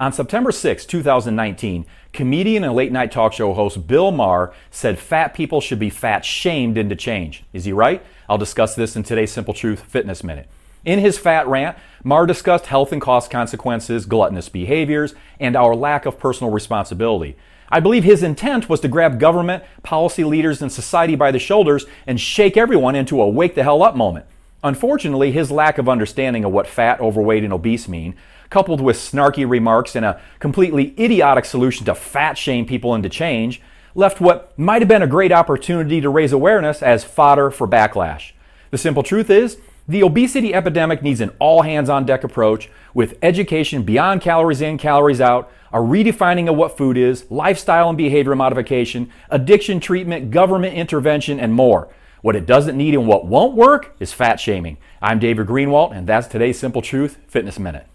On September 6, 2019, comedian and late night talk show host Bill Maher said fat people should be fat shamed into change. Is he right? I'll discuss this in today's Simple Truth Fitness Minute. In his fat rant, Maher discussed health and cost consequences, gluttonous behaviors, and our lack of personal responsibility. I believe his intent was to grab government, policy leaders, and society by the shoulders and shake everyone into a wake the hell up moment. Unfortunately, his lack of understanding of what fat, overweight, and obese mean, coupled with snarky remarks and a completely idiotic solution to fat shame people into change, left what might have been a great opportunity to raise awareness as fodder for backlash. The simple truth is, the obesity epidemic needs an all hands on deck approach with education beyond calories in, calories out, a redefining of what food is, lifestyle and behavior modification, addiction treatment, government intervention, and more. What it doesn't need and what won't work is fat shaming. I'm David Greenwalt, and that's today's Simple Truth Fitness Minute.